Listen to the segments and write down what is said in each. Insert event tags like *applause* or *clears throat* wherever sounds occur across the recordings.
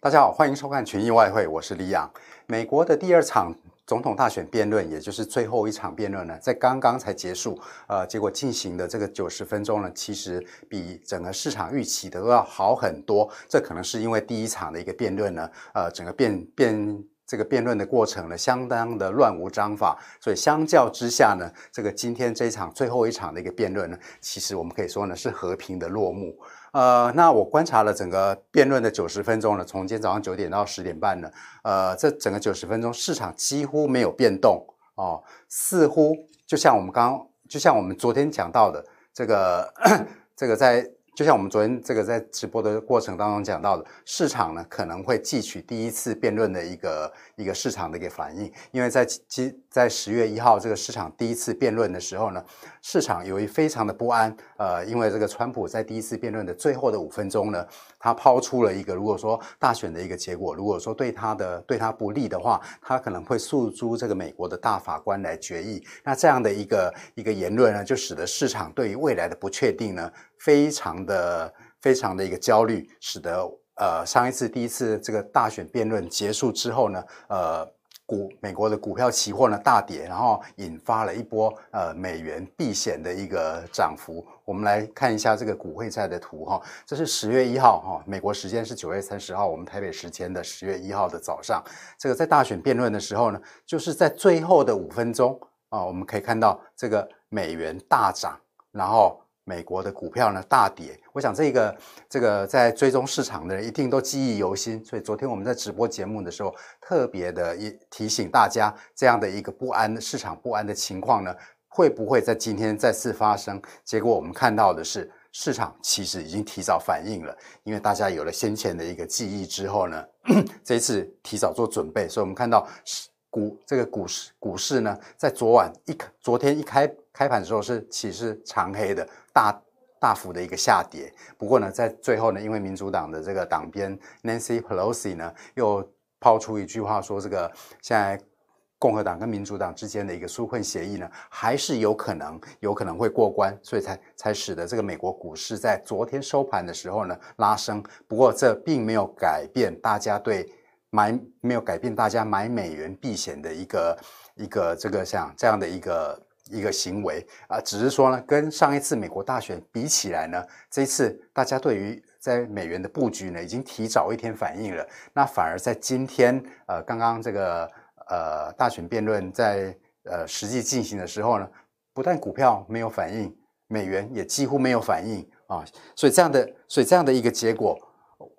大家好，欢迎收看群益外汇，我是李阳。美国的第二场总统大选辩论，也就是最后一场辩论呢，在刚刚才结束。呃，结果进行的这个九十分钟呢，其实比整个市场预期的都要好很多。这可能是因为第一场的一个辩论呢，呃，整个辩辩。这个辩论的过程呢，相当的乱无章法，所以相较之下呢，这个今天这一场最后一场的一个辩论呢，其实我们可以说呢是和平的落幕。呃，那我观察了整个辩论的九十分钟呢，从今天早上九点到十点半呢，呃，这整个九十分钟市场几乎没有变动哦，似乎就像我们刚刚，就像我们昨天讲到的这个 *coughs* 这个在。就像我们昨天这个在直播的过程当中讲到的，市场呢可能会汲取第一次辩论的一个一个市场的一个反应，因为在今在十月一号这个市场第一次辩论的时候呢，市场由于非常的不安，呃，因为这个川普在第一次辩论的最后的五分钟呢，他抛出了一个如果说大选的一个结果，如果说对他的对他不利的话，他可能会诉诸这个美国的大法官来决议。那这样的一个一个言论呢，就使得市场对于未来的不确定呢。非常的非常的一个焦虑，使得呃上一次第一次这个大选辩论结束之后呢，呃股美国的股票期货呢大跌，然后引发了一波呃美元避险的一个涨幅。我们来看一下这个股汇债的图哈，这是十月一号哈，美国时间是九月三十号，我们台北时间的十月一号的早上，这个在大选辩论的时候呢，就是在最后的五分钟啊，我们可以看到这个美元大涨，然后。美国的股票呢大跌，我想这个这个在追踪市场的人一定都记忆犹新，所以昨天我们在直播节目的时候特别的一提醒大家，这样的一个不安市场不安的情况呢，会不会在今天再次发生？结果我们看到的是，市场其实已经提早反应了，因为大家有了先前的一个记忆之后呢，*coughs* 这一次提早做准备，所以我们看到股这个股市股市呢，在昨晚一昨天一开开盘的时候是其实长黑的。大大幅的一个下跌，不过呢，在最后呢，因为民主党的这个党鞭 Nancy Pelosi 呢，又抛出一句话说，这个现在共和党跟民主党之间的一个纾困协议呢，还是有可能有可能会过关，所以才才使得这个美国股市在昨天收盘的时候呢拉升。不过这并没有改变大家对买没有改变大家买美元避险的一个一个这个像这样的一个。一个行为啊，只是说呢，跟上一次美国大选比起来呢，这一次大家对于在美元的布局呢，已经提早一天反应了。那反而在今天，呃，刚刚这个呃大选辩论在呃实际进行的时候呢，不但股票没有反应，美元也几乎没有反应啊。所以这样的，所以这样的一个结果，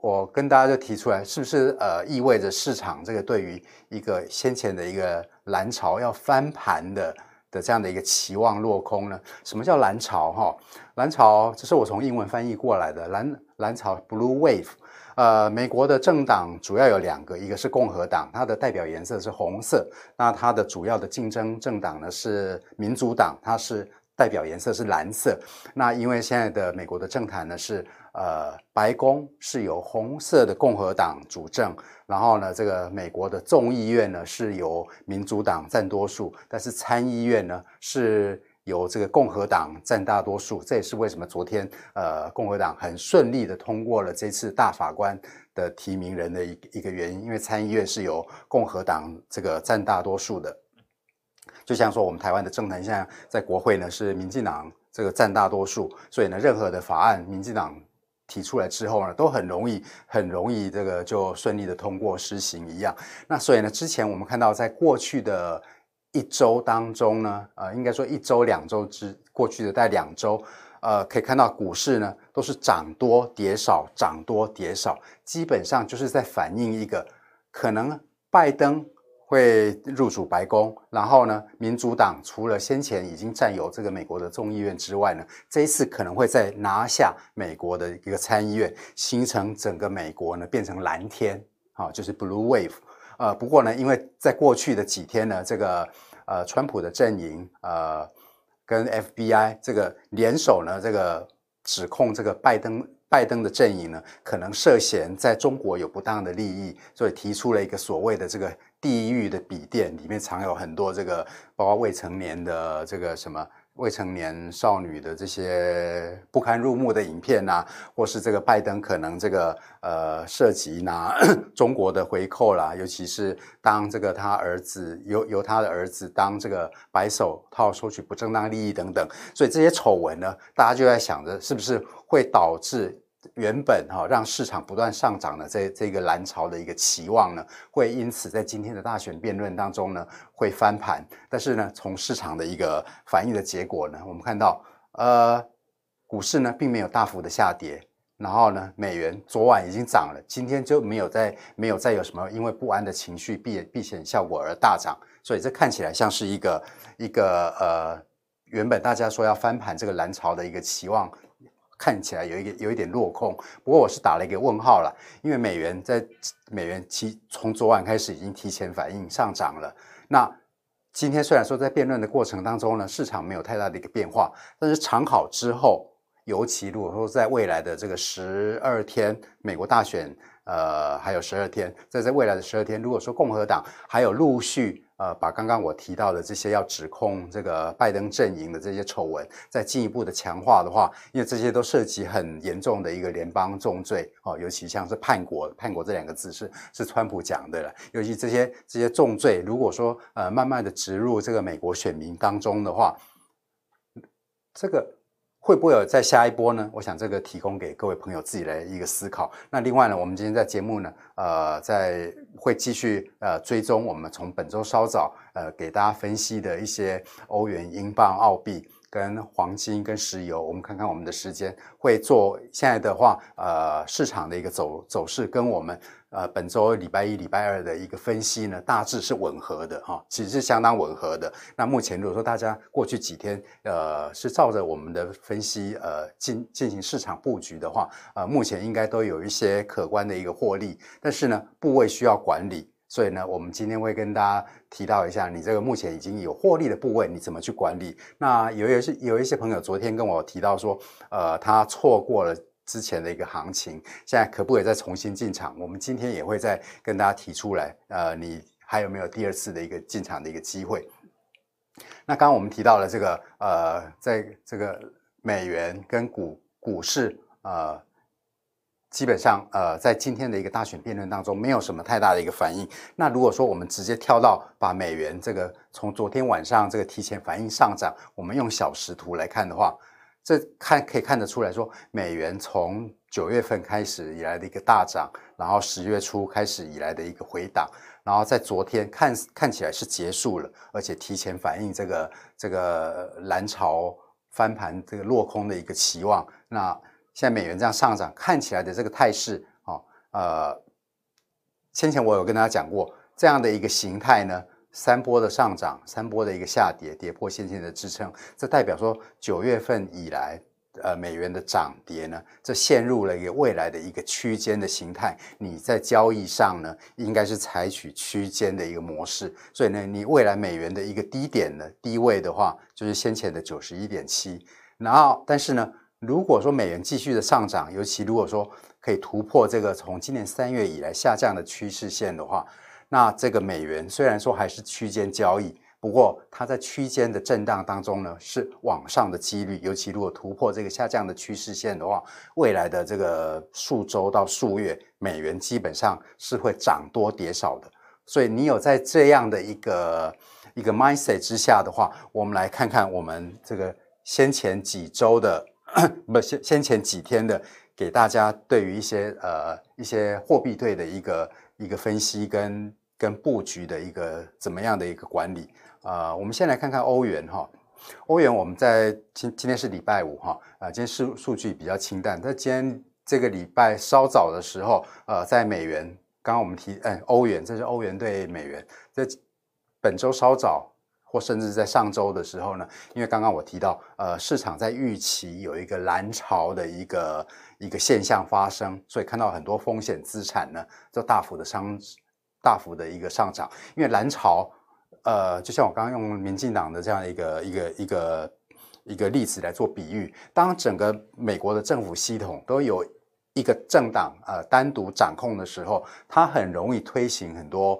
我跟大家就提出来，是不是呃意味着市场这个对于一个先前的一个蓝潮要翻盘的？的这样的一个期望落空呢？什么叫蓝潮？哈，蓝潮这是我从英文翻译过来的蓝蓝潮 （Blue Wave）。呃，美国的政党主要有两个，一个是共和党，它的代表颜色是红色；那它的主要的竞争政党呢是民主党，它是代表颜色是蓝色。那因为现在的美国的政坛呢是。呃，白宫是由红色的共和党主政，然后呢，这个美国的众议院呢是由民主党占多数，但是参议院呢是由这个共和党占大多数。这也是为什么昨天呃共和党很顺利的通过了这次大法官的提名人的一一个原因，因为参议院是由共和党这个占大多数的。就像说我们台湾的政坛现在在国会呢是民进党这个占大多数，所以呢任何的法案民进党。提出来之后呢，都很容易，很容易这个就顺利的通过施行一样。那所以呢，之前我们看到在过去的一周当中呢，呃，应该说一周两周之过去的大概两周，呃，可以看到股市呢都是涨多跌少，涨多跌少，基本上就是在反映一个可能拜登。会入主白宫，然后呢，民主党除了先前已经占有这个美国的众议院之外呢，这一次可能会再拿下美国的一个参议院，形成整个美国呢变成蓝天，啊，就是 Blue Wave。呃，不过呢，因为在过去的几天呢，这个呃，川普的阵营呃，跟 FBI 这个联手呢，这个指控这个拜登。拜登的阵营呢，可能涉嫌在中国有不当的利益，所以提出了一个所谓的这个地狱的笔电，里面藏有很多这个包括未成年的这个什么未成年少女的这些不堪入目的影片呐、或是这个拜登可能这个呃涉及拿 *coughs* 中国的回扣啦，尤其是当这个他儿子由由他的儿子当这个白手套收取不正当利益等等，所以这些丑闻呢，大家就在想着是不是会导致。原本哈让市场不断上涨的这这个蓝潮的一个期望呢，会因此在今天的大选辩论当中呢会翻盘。但是呢，从市场的一个反应的结果呢，我们看到呃股市呢并没有大幅的下跌，然后呢美元昨晚已经涨了，今天就没有再没有再有什么因为不安的情绪避避险效果而大涨，所以这看起来像是一个一个呃原本大家说要翻盘这个蓝潮的一个期望。看起来有一个有一点落空，不过我是打了一个问号了，因为美元在美元期从昨晚开始已经提前反应上涨了。那今天虽然说在辩论的过程当中呢，市场没有太大的一个变化，但是长考之后，尤其如果说在未来的这个十二天，美国大选呃还有十二天，在在未来的十二天，如果说共和党还有陆续。呃，把刚刚我提到的这些要指控这个拜登阵营的这些丑闻，再进一步的强化的话，因为这些都涉及很严重的一个联邦重罪哦，尤其像是叛国，叛国这两个字是是川普讲的了。尤其这些这些重罪，如果说呃慢慢的植入这个美国选民当中的话，这个。会不会有再下一波呢？我想这个提供给各位朋友自己来一个思考。那另外呢，我们今天在节目呢，呃，在会继续呃追踪我们从本周稍早呃给大家分析的一些欧元、英镑、澳币跟黄金跟石油。我们看看我们的时间会做现在的话，呃，市场的一个走走势跟我们。呃，本周礼拜一、礼拜二的一个分析呢，大致是吻合的哈，其实是相当吻合的。那目前如果说大家过去几天呃是照着我们的分析呃进进行市场布局的话，呃，目前应该都有一些可观的一个获利。但是呢，部位需要管理，所以呢，我们今天会跟大家提到一下，你这个目前已经有获利的部位，你怎么去管理？那有一些有一些朋友昨天跟我提到说，呃，他错过了。之前的一个行情，现在可不可以再重新进场？我们今天也会再跟大家提出来。呃，你还有没有第二次的一个进场的一个机会？那刚刚我们提到了这个，呃，在这个美元跟股股市，呃，基本上呃，在今天的一个大选辩论当中，没有什么太大的一个反应。那如果说我们直接跳到把美元这个从昨天晚上这个提前反应上涨，我们用小时图来看的话。这看可以看得出来说，美元从九月份开始以来的一个大涨，然后十月初开始以来的一个回档，然后在昨天看看起来是结束了，而且提前反映这个这个蓝潮翻盘这个落空的一个期望。那现在美元这样上涨，看起来的这个态势，哦，呃，先前我有跟大家讲过，这样的一个形态呢。三波的上涨，三波的一个下跌，跌破先前的支撑，这代表说九月份以来，呃，美元的涨跌呢，这陷入了一个未来的一个区间的形态。你在交易上呢，应该是采取区间的一个模式。所以呢，你未来美元的一个低点呢，低位的话，就是先前的九十一点七。然后，但是呢，如果说美元继续的上涨，尤其如果说可以突破这个从今年三月以来下降的趋势线的话，那这个美元虽然说还是区间交易，不过它在区间的震荡当中呢，是往上的几率，尤其如果突破这个下降的趋势线的话，未来的这个数周到数月，美元基本上是会涨多跌少的。所以你有在这样的一个一个 mindset 之下的话，我们来看看我们这个先前几周的 *clears throat* 不先先前几天的给大家对于一些呃一些货币对的一个一个分析跟。跟布局的一个怎么样的一个管理啊、呃？我们先来看看欧元哈，欧元我们在今今天是礼拜五哈啊、今天数数据比较清淡。但今天这个礼拜稍早的时候，呃，在美元，刚刚我们提，哎，欧元，这是欧元对美元，在本周稍早或甚至在上周的时候呢，因为刚刚我提到，呃，市场在预期有一个蓝潮的一个一个现象发生，所以看到很多风险资产呢，就大幅的上。大幅的一个上涨，因为蓝潮，呃，就像我刚刚用民进党的这样一个一个一个一个例子来做比喻，当整个美国的政府系统都有一个政党呃单独掌控的时候，它很容易推行很多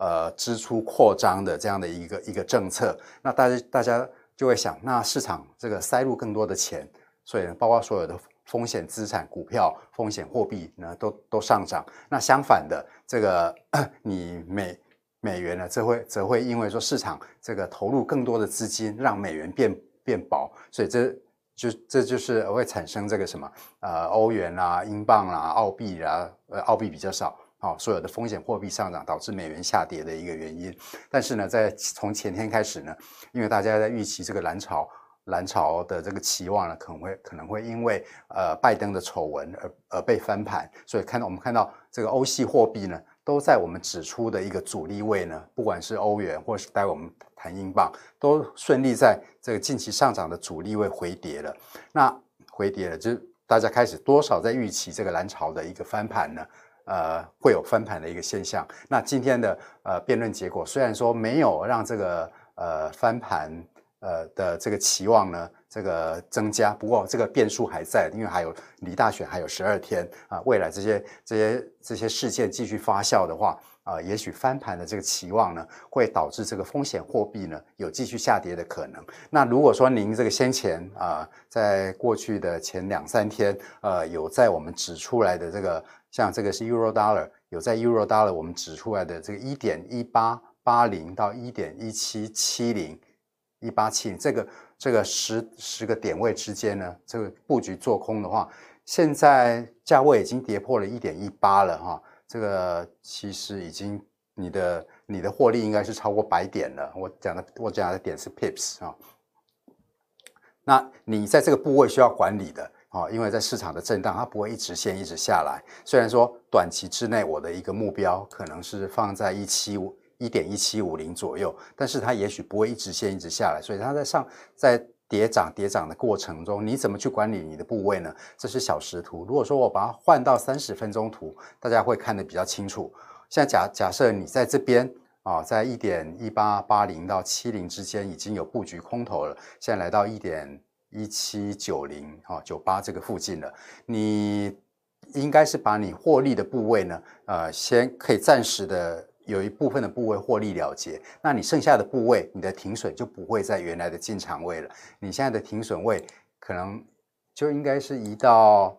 呃支出扩张的这样的一个一个政策。那大家大家就会想，那市场这个塞入更多的钱，所以呢，包括所有的风险资产、股票、风险货币呢，都都上涨。那相反的，这个你美美元呢，则会则会因为说市场这个投入更多的资金，让美元变变薄，所以这就这就是会产生这个什么呃欧元啦、英镑啦、澳币啦，呃澳币比较少。好，所有的风险货币上涨导致美元下跌的一个原因。但是呢，在从前天开始呢，因为大家在预期这个蓝潮，蓝潮的这个期望呢，可能会可能会因为呃拜登的丑闻而而被翻盘，所以看到我们看到这个欧系货币呢，都在我们指出的一个阻力位呢，不管是欧元或是待我们谈英镑，都顺利在这个近期上涨的阻力位回跌了。那回跌了，就大家开始多少在预期这个蓝潮的一个翻盘呢？呃，会有翻盘的一个现象。那今天的呃辩论结果虽然说没有让这个呃翻盘呃的这个期望呢这个增加，不过这个变数还在，因为还有离大选还有十二天啊。未来这些这些这些事件继续发酵的话啊、也许翻盘的这个期望呢会导致这个风险货币呢有继续下跌的可能。那如果说您这个先前啊、在过去的前两三天呃有在我们指出来的这个。像这个是 Euro Dollar，有在 Euro Dollar 我们指出来的这个一点一八八零到一点一七七零一八七零这个这个十十个点位之间呢，这个布局做空的话，现在价位已经跌破了一点一八了哈，这个其实已经你的你的获利应该是超过百点了。我讲的我讲的点是 Pips 啊，那你在这个部位需要管理的。啊，因为在市场的震荡，它不会一直线一直下来。虽然说短期之内我的一个目标可能是放在一七五一点一七五零左右，但是它也许不会一直线一直下来。所以它在上在跌涨跌涨的过程中，你怎么去管理你的部位呢？这是小时图。如果说我把它换到三十分钟图，大家会看得比较清楚。现在假假设你在这边啊，在一点一八八零到七零之间已经有布局空头了，现在来到一点。一七九零哈九八这个附近了，你应该是把你获利的部位呢，呃，先可以暂时的有一部分的部位获利了结，那你剩下的部位，你的停损就不会在原来的进场位了。你现在的停损位可能就应该是移到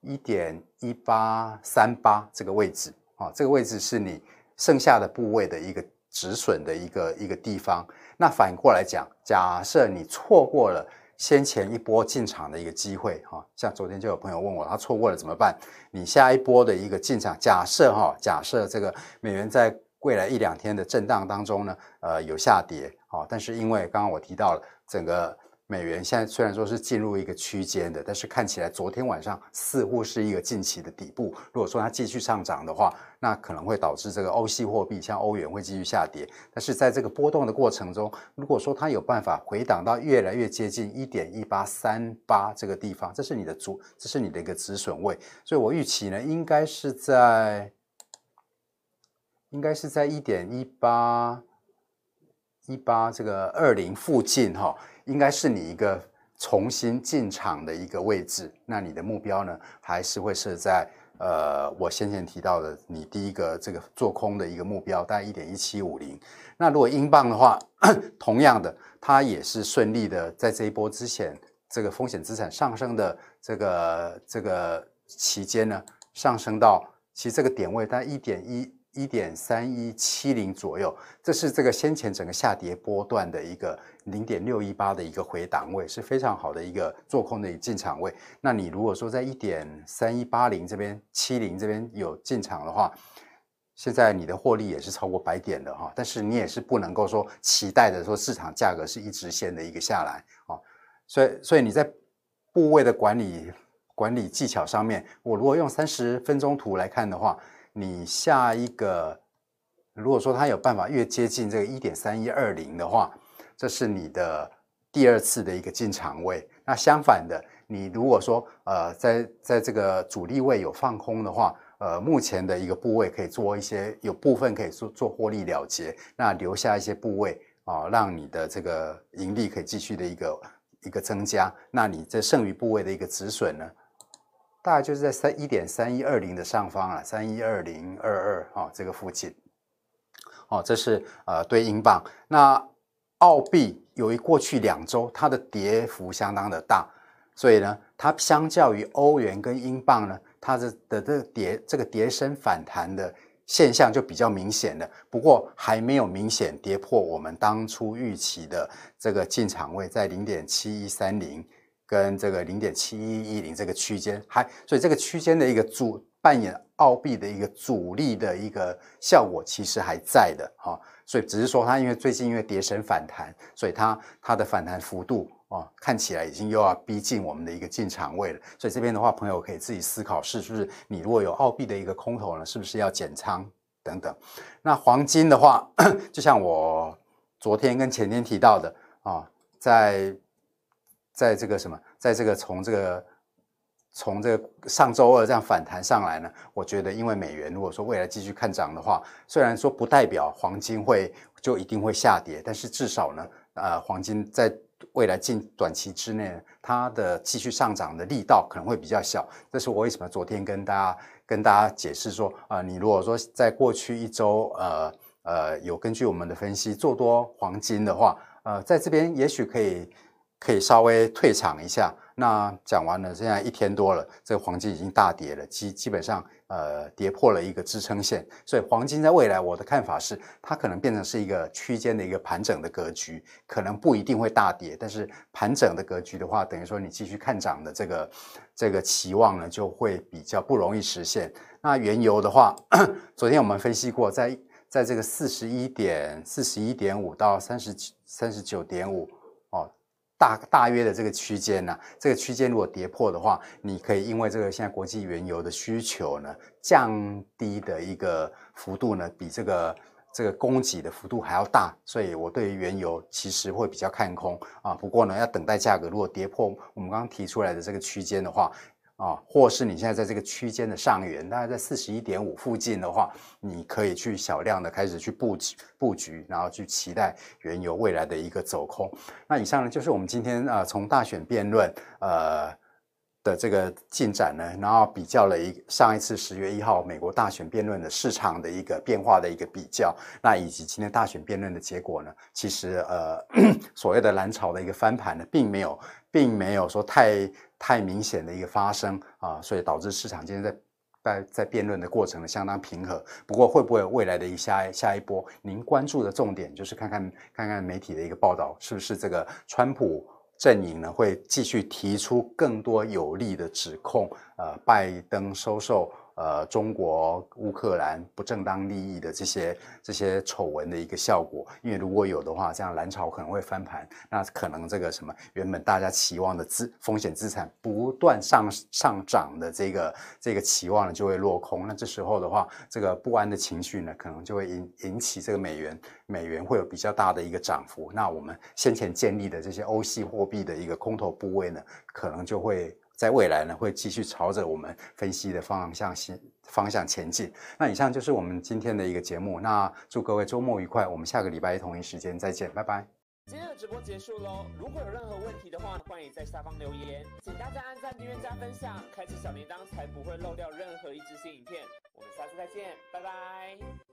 一点一八三八这个位置啊，这个位置是你剩下的部位的一个止损的一个一个地方。那反过来讲，假设你错过了。先前一波进场的一个机会，哈，像昨天就有朋友问我，他错过了怎么办？你下一波的一个进场，假设哈，假设这个美元在未来一两天的震荡当中呢，呃，有下跌，好，但是因为刚刚我提到了整个。美元现在虽然说是进入一个区间的，但是看起来昨天晚上似乎是一个近期的底部。如果说它继续上涨的话，那可能会导致这个欧系货币像欧元会继续下跌。但是在这个波动的过程中，如果说它有办法回档到越来越接近一点一八三八这个地方，这是你的主，这是你的一个止损位。所以我预期呢，应该是在，应该是在一点一八一八这个二零附近哈。应该是你一个重新进场的一个位置，那你的目标呢，还是会设在呃，我先前提到的你第一个这个做空的一个目标，大概一点一七五零。那如果英镑的话，*coughs* 同样的，它也是顺利的在这一波之前这个风险资产上升的这个这个期间呢，上升到其实这个点位大概一点一。一点三一七零左右，这是这个先前整个下跌波段的一个零点六一八的一个回档位，是非常好的一个做空的进场位。那你如果说在一点三一八零这边、七零这边有进场的话，现在你的获利也是超过百点的哈。但是你也是不能够说期待的说市场价格是一直线的一个下来啊。所以，所以你在部位的管理管理技巧上面，我如果用三十分钟图来看的话。你下一个，如果说它有办法越接近这个一点三一二零的话，这是你的第二次的一个进场位。那相反的，你如果说呃在在这个主力位有放空的话，呃目前的一个部位可以做一些，有部分可以做做获利了结，那留下一些部位啊，让你的这个盈利可以继续的一个一个增加。那你这剩余部位的一个止损呢？大概就是在三一点三一二零的上方啊，三一二零二二啊这个附近，哦，这是呃对英镑。那澳币由于过去两周它的跌幅相当的大，所以呢，它相较于欧元跟英镑呢，它的的这个跌这个跌升反弹的现象就比较明显了。不过还没有明显跌破我们当初预期的这个进场位在零点七一三零跟这个零点七一一零这个区间，还所以这个区间的一个主扮演澳币的一个阻力的一个效果其实还在的哈。所以只是说它因为最近因为跌升反弹，所以它它的反弹幅度哦看起来已经又要逼近我们的一个进场位了。所以这边的话，朋友可以自己思考，是不是你如果有澳币的一个空头呢，是不是要减仓等等？那黄金的话，*coughs* 就像我昨天跟前天提到的啊，在在这个什么，在这个从这个。从这个上周二这样反弹上来呢，我觉得因为美元如果说未来继续看涨的话，虽然说不代表黄金会就一定会下跌，但是至少呢，呃，黄金在未来近短期之内，它的继续上涨的力道可能会比较小。这是我为什么昨天跟大家跟大家解释说，啊、你如果说在过去一周，呃呃，有根据我们的分析做多黄金的话，呃，在这边也许可以可以稍微退场一下。那讲完了，现在一天多了，这个黄金已经大跌了，基基本上呃跌破了一个支撑线，所以黄金在未来我的看法是，它可能变成是一个区间的一个盘整的格局，可能不一定会大跌，但是盘整的格局的话，等于说你继续看涨的这个这个期望呢，就会比较不容易实现。那原油的话，*clears throat* 昨天我们分析过，在在这个四十一点四十一点五到三十三十九点五。大大约的这个区间呢，这个区间如果跌破的话，你可以因为这个现在国际原油的需求呢降低的一个幅度呢，比这个这个供给的幅度还要大，所以我对于原油其实会比较看空啊。不过呢，要等待价格如果跌破我们刚刚提出来的这个区间的话。啊，或是你现在在这个区间的上缘，大概在四十一点五附近的话，你可以去小量的开始去布局布局，然后去期待原油未来的一个走空。那以上呢，就是我们今天啊从大选辩论呃的这个进展呢，然后比较了一上一次十月一号美国大选辩论的市场的一个变化的一个比较，那以及今天大选辩论的结果呢，其实呃 *coughs* 所谓的蓝潮的一个翻盘呢，并没有并没有说太。太明显的一个发生啊，所以导致市场今天在在在辩论的过程呢相当平和。不过会不会未来的一下下一波？您关注的重点就是看看看看媒体的一个报道，是不是这个川普阵营呢会继续提出更多有力的指控？呃，拜登收受。呃，中国乌克兰不正当利益的这些这些丑闻的一个效果，因为如果有的话，这样蓝潮可能会翻盘，那可能这个什么原本大家期望的资风险资产不断上上涨的这个这个期望呢就会落空，那这时候的话，这个不安的情绪呢可能就会引引起这个美元美元会有比较大的一个涨幅，那我们先前建立的这些欧系货币的一个空头部位呢，可能就会。在未来呢，会继续朝着我们分析的方向前方向前进。那以上就是我们今天的一个节目。那祝各位周末愉快，我们下个礼拜同一时间再见，拜拜。今天的直播结束喽，如果有任何问题的话，欢迎在下方留言。请大家按赞、订阅、加分享，开启小铃铛，才不会漏掉任何一支新影片。我们下次再见，拜拜。